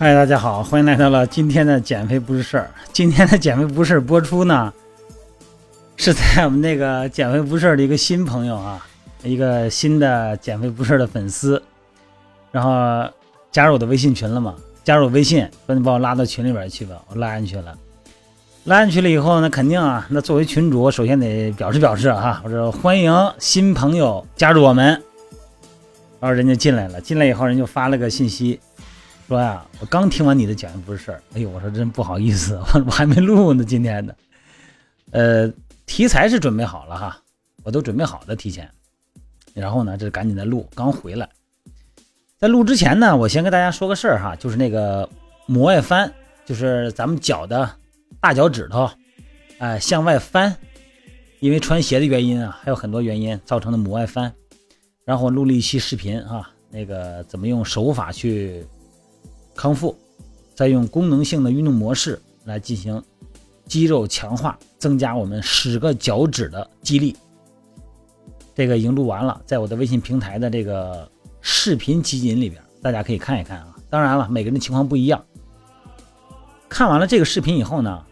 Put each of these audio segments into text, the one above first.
嗨，大家好，欢迎来到了今天的减肥不是事儿。今天的减肥不是事播出呢，是在我们那个减肥不是的一个新朋友啊，一个新的减肥不是的粉丝，然后加入我的微信群了嘛？加入我微信，说你把我拉到群里边去吧，我拉进去了。拉进去了以后呢，肯定啊，那作为群主，首先得表示表示啊，我说欢迎新朋友加入我们。然后人家进来了，进来以后人就发了个信息。说呀，我刚听完你的讲不是事儿，哎呦，我说真不好意思，我 我还没录呢，今天的，呃，题材是准备好了哈，我都准备好的提前，然后呢，这赶紧的录，刚回来，在录之前呢，我先跟大家说个事儿哈，就是那个膜外翻，就是咱们脚的大脚趾头，哎，向外翻，因为穿鞋的原因啊，还有很多原因造成的膜外翻，然后录了一期视频啊，那个怎么用手法去。康复，再用功能性的运动模式来进行肌肉强化，增加我们十个脚趾的肌力。这个已经录完了，在我的微信平台的这个视频集锦里边，大家可以看一看啊。当然了，每个人的情况不一样。看完了这个视频以后呢，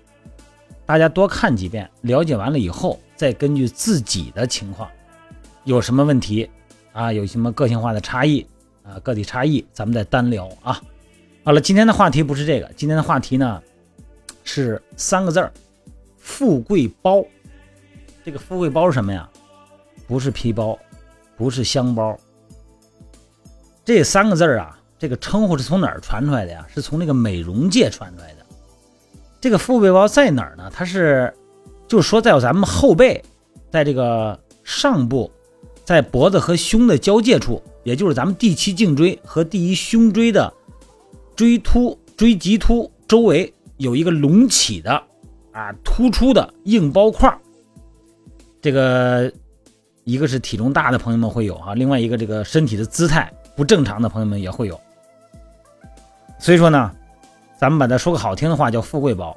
大家多看几遍，了解完了以后，再根据自己的情况，有什么问题啊，有什么个性化的差异啊，个体差异，咱们再单聊啊。好了，今天的话题不是这个，今天的话题呢是三个字儿：富贵包。这个富贵包是什么呀？不是皮包，不是香包。这三个字儿啊，这个称呼是从哪儿传出来的呀？是从那个美容界传出来的。这个富贵包在哪儿呢？它是，就是说在咱们后背，在这个上部，在脖子和胸的交界处，也就是咱们第七颈椎和第一胸椎的。椎突、椎棘突周围有一个隆起的啊突出的硬包块这个一个是体重大的朋友们会有哈，另外一个这个身体的姿态不正常的朋友们也会有。所以说呢，咱们把它说个好听的话叫富贵包。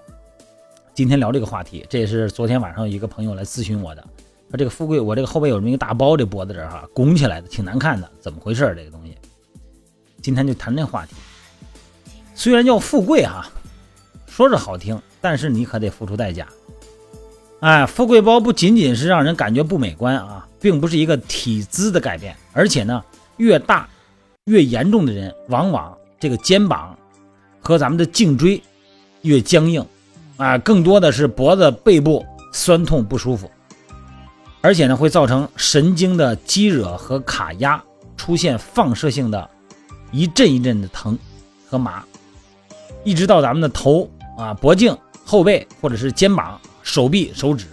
今天聊这个话题，这也是昨天晚上一个朋友来咨询我的，说这个富贵我这个后背有这么一个大包，这脖子这儿哈拱起来的挺难看的，怎么回事这个东西？今天就谈这话题。虽然叫富贵哈，说着好听，但是你可得付出代价。哎，富贵包不仅仅是让人感觉不美观啊，并不是一个体姿的改变，而且呢，越大越严重的人，往往这个肩膀和咱们的颈椎越僵硬啊，更多的是脖子、背部酸痛不舒服，而且呢，会造成神经的激惹和卡压，出现放射性的一阵一阵的疼和麻。一直到咱们的头啊、脖颈、后背，或者是肩膀、手臂、手指，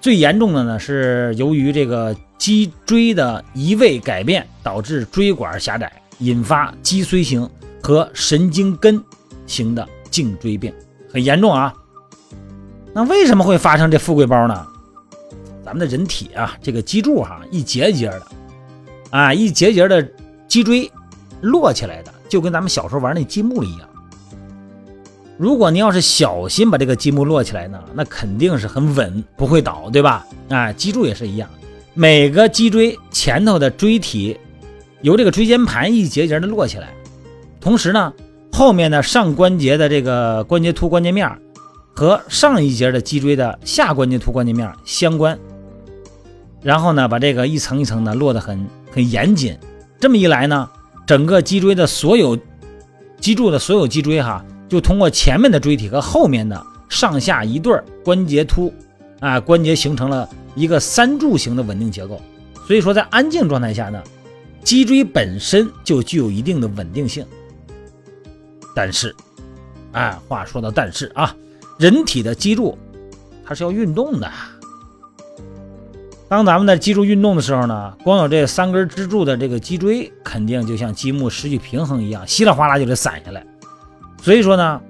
最严重的呢是由于这个脊椎的移位改变，导致椎管狭窄，引发脊髓型和神经根型的颈椎病，很严重啊。那为什么会发生这富贵包呢？咱们的人体啊，这个脊柱哈，一节一节的，啊，一节节的脊椎摞起来的，就跟咱们小时候玩那积木一样。如果您要是小心把这个积木摞起来呢，那肯定是很稳，不会倒，对吧？啊，脊柱也是一样，每个脊椎前头的椎体由这个椎间盘一节节的摞起来，同时呢，后面的上关节的这个关节突关节面和上一节的脊椎的下关节突关节面相关，然后呢，把这个一层一层的摞得很很严谨，这么一来呢，整个脊椎的所有脊柱的所有脊椎哈。就通过前面的椎体和后面的上下一对关节突，啊，关节形成了一个三柱形的稳定结构。所以说，在安静状态下呢，脊椎本身就具有一定的稳定性。但是，哎，话说到但是啊，人体的脊柱它是要运动的。当咱们在脊柱运动的时候呢，光有这三根支柱的这个脊椎，肯定就像积木失去平衡一样，稀里哗啦就得散下来。所以说呢，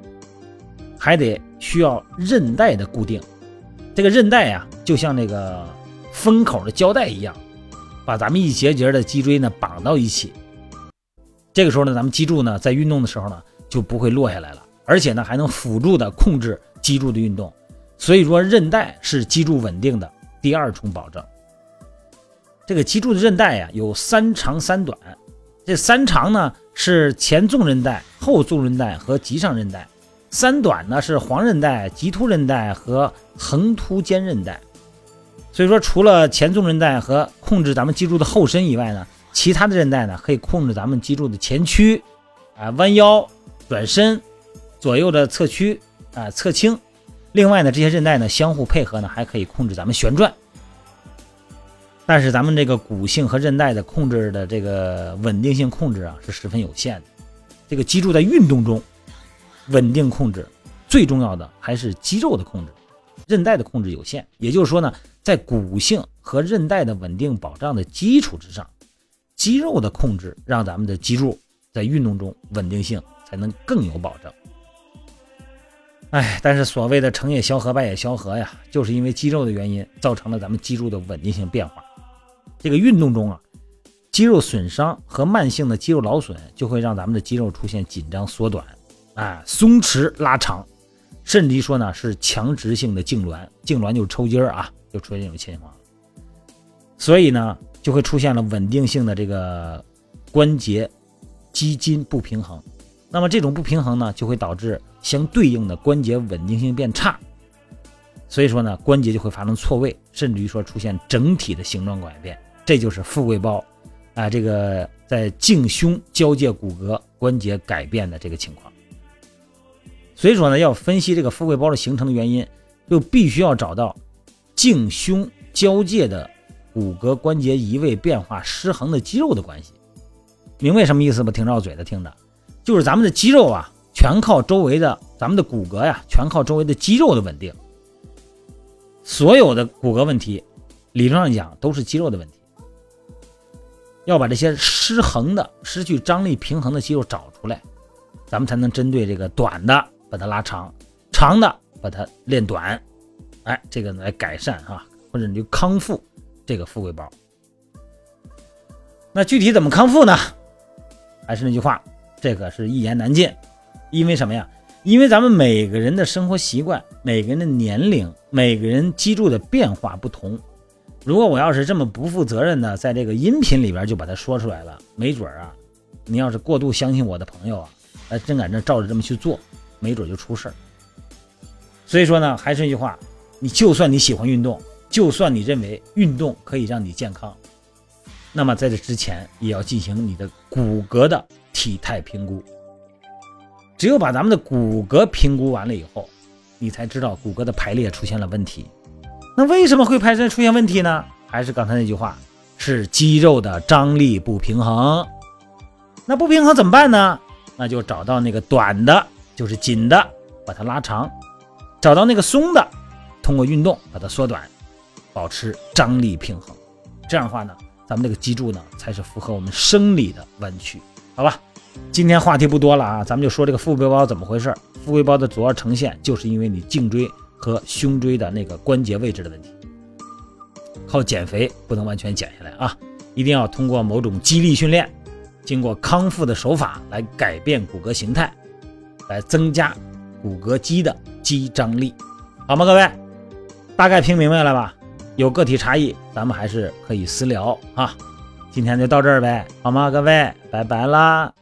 还得需要韧带的固定。这个韧带呀，就像那个封口的胶带一样，把咱们一节节的脊椎呢绑到一起。这个时候呢，咱们脊柱呢在运动的时候呢就不会落下来了，而且呢还能辅助的控制脊柱的运动。所以说，韧带是脊柱稳定的第二重保证。这个脊柱的韧带呀有三长三短，这三长呢。是前纵韧带、后纵韧带和棘上韧带；三短呢是黄韧带、棘突韧带和横突间韧带。所以说，除了前纵韧带和控制咱们脊柱的后伸以外呢，其他的韧带呢可以控制咱们脊柱的前屈、啊弯腰、转身、左右的侧屈、啊侧倾。另外呢，这些韧带呢相互配合呢，还可以控制咱们旋转。但是咱们这个骨性和韧带的控制的这个稳定性控制啊是十分有限的。这个脊柱在运动中稳定控制，最重要的还是肌肉的控制，韧带的控制有限。也就是说呢，在骨性和韧带的稳定保障的基础之上，肌肉的控制让咱们的脊柱在运动中稳定性才能更有保证。哎，但是所谓的成也萧何，败也萧何呀，就是因为肌肉的原因，造成了咱们肌肉的稳定性变化。这个运动中啊，肌肉损伤和慢性的肌肉劳损就会让咱们的肌肉出现紧张、缩短，啊，松弛、拉长，甚至于说呢是强直性的痉挛，痉挛就是抽筋儿啊，就出现这种情况。所以呢，就会出现了稳定性的这个关节肌筋不平衡。那么这种不平衡呢，就会导致相对应的关节稳定性变差。所以说呢，关节就会发生错位，甚至于说出现整体的形状改变。这就是富贵包，啊，这个在颈胸交界骨骼关节改变的这个情况。所以说呢，要分析这个富贵包的形成的原因，就必须要找到颈胸交界的骨骼关节移位变化失衡的肌肉的关系。明白什么意思不？挺绕嘴的，听着，就是咱们的肌肉啊，全靠周围的咱们的骨骼呀，全靠周围的肌肉的稳定。所有的骨骼问题，理论上讲都是肌肉的问题。要把这些失衡的、失去张力平衡的肌肉找出来，咱们才能针对这个短的把它拉长，长的把它练短，哎，这个来改善哈，或者你就康复这个富贵包。那具体怎么康复呢？还是那句话，这个是一言难尽，因为什么呀？因为咱们每个人的生活习惯、每个人的年龄、每个人脊柱的变化不同。如果我要是这么不负责任的，在这个音频里边就把它说出来了，没准啊，你要是过度相信我的朋友啊，还，真敢这照着这么去做，没准就出事儿。所以说呢，还是那句话，你就算你喜欢运动，就算你认为运动可以让你健康，那么在这之前也要进行你的骨骼的体态评估。只有把咱们的骨骼评估完了以后，你才知道骨骼的排列出现了问题。那为什么会排列出现问题呢？还是刚才那句话，是肌肉的张力不平衡。那不平衡怎么办呢？那就找到那个短的，就是紧的，把它拉长；找到那个松的，通过运动把它缩短，保持张力平衡。这样的话呢，咱们这个脊柱呢，才是符合我们生理的弯曲。好吧，今天话题不多了啊，咱们就说这个富贵包怎么回事。富贵包的主要呈现，就是因为你颈椎。和胸椎的那个关节位置的问题，靠减肥不能完全减下来啊，一定要通过某种激励训练，经过康复的手法来改变骨骼形态，来增加骨骼肌的肌张力，好吗？各位，大概听明白了吧？有个体差异，咱们还是可以私聊啊。今天就到这儿呗，好吗？各位，拜拜啦。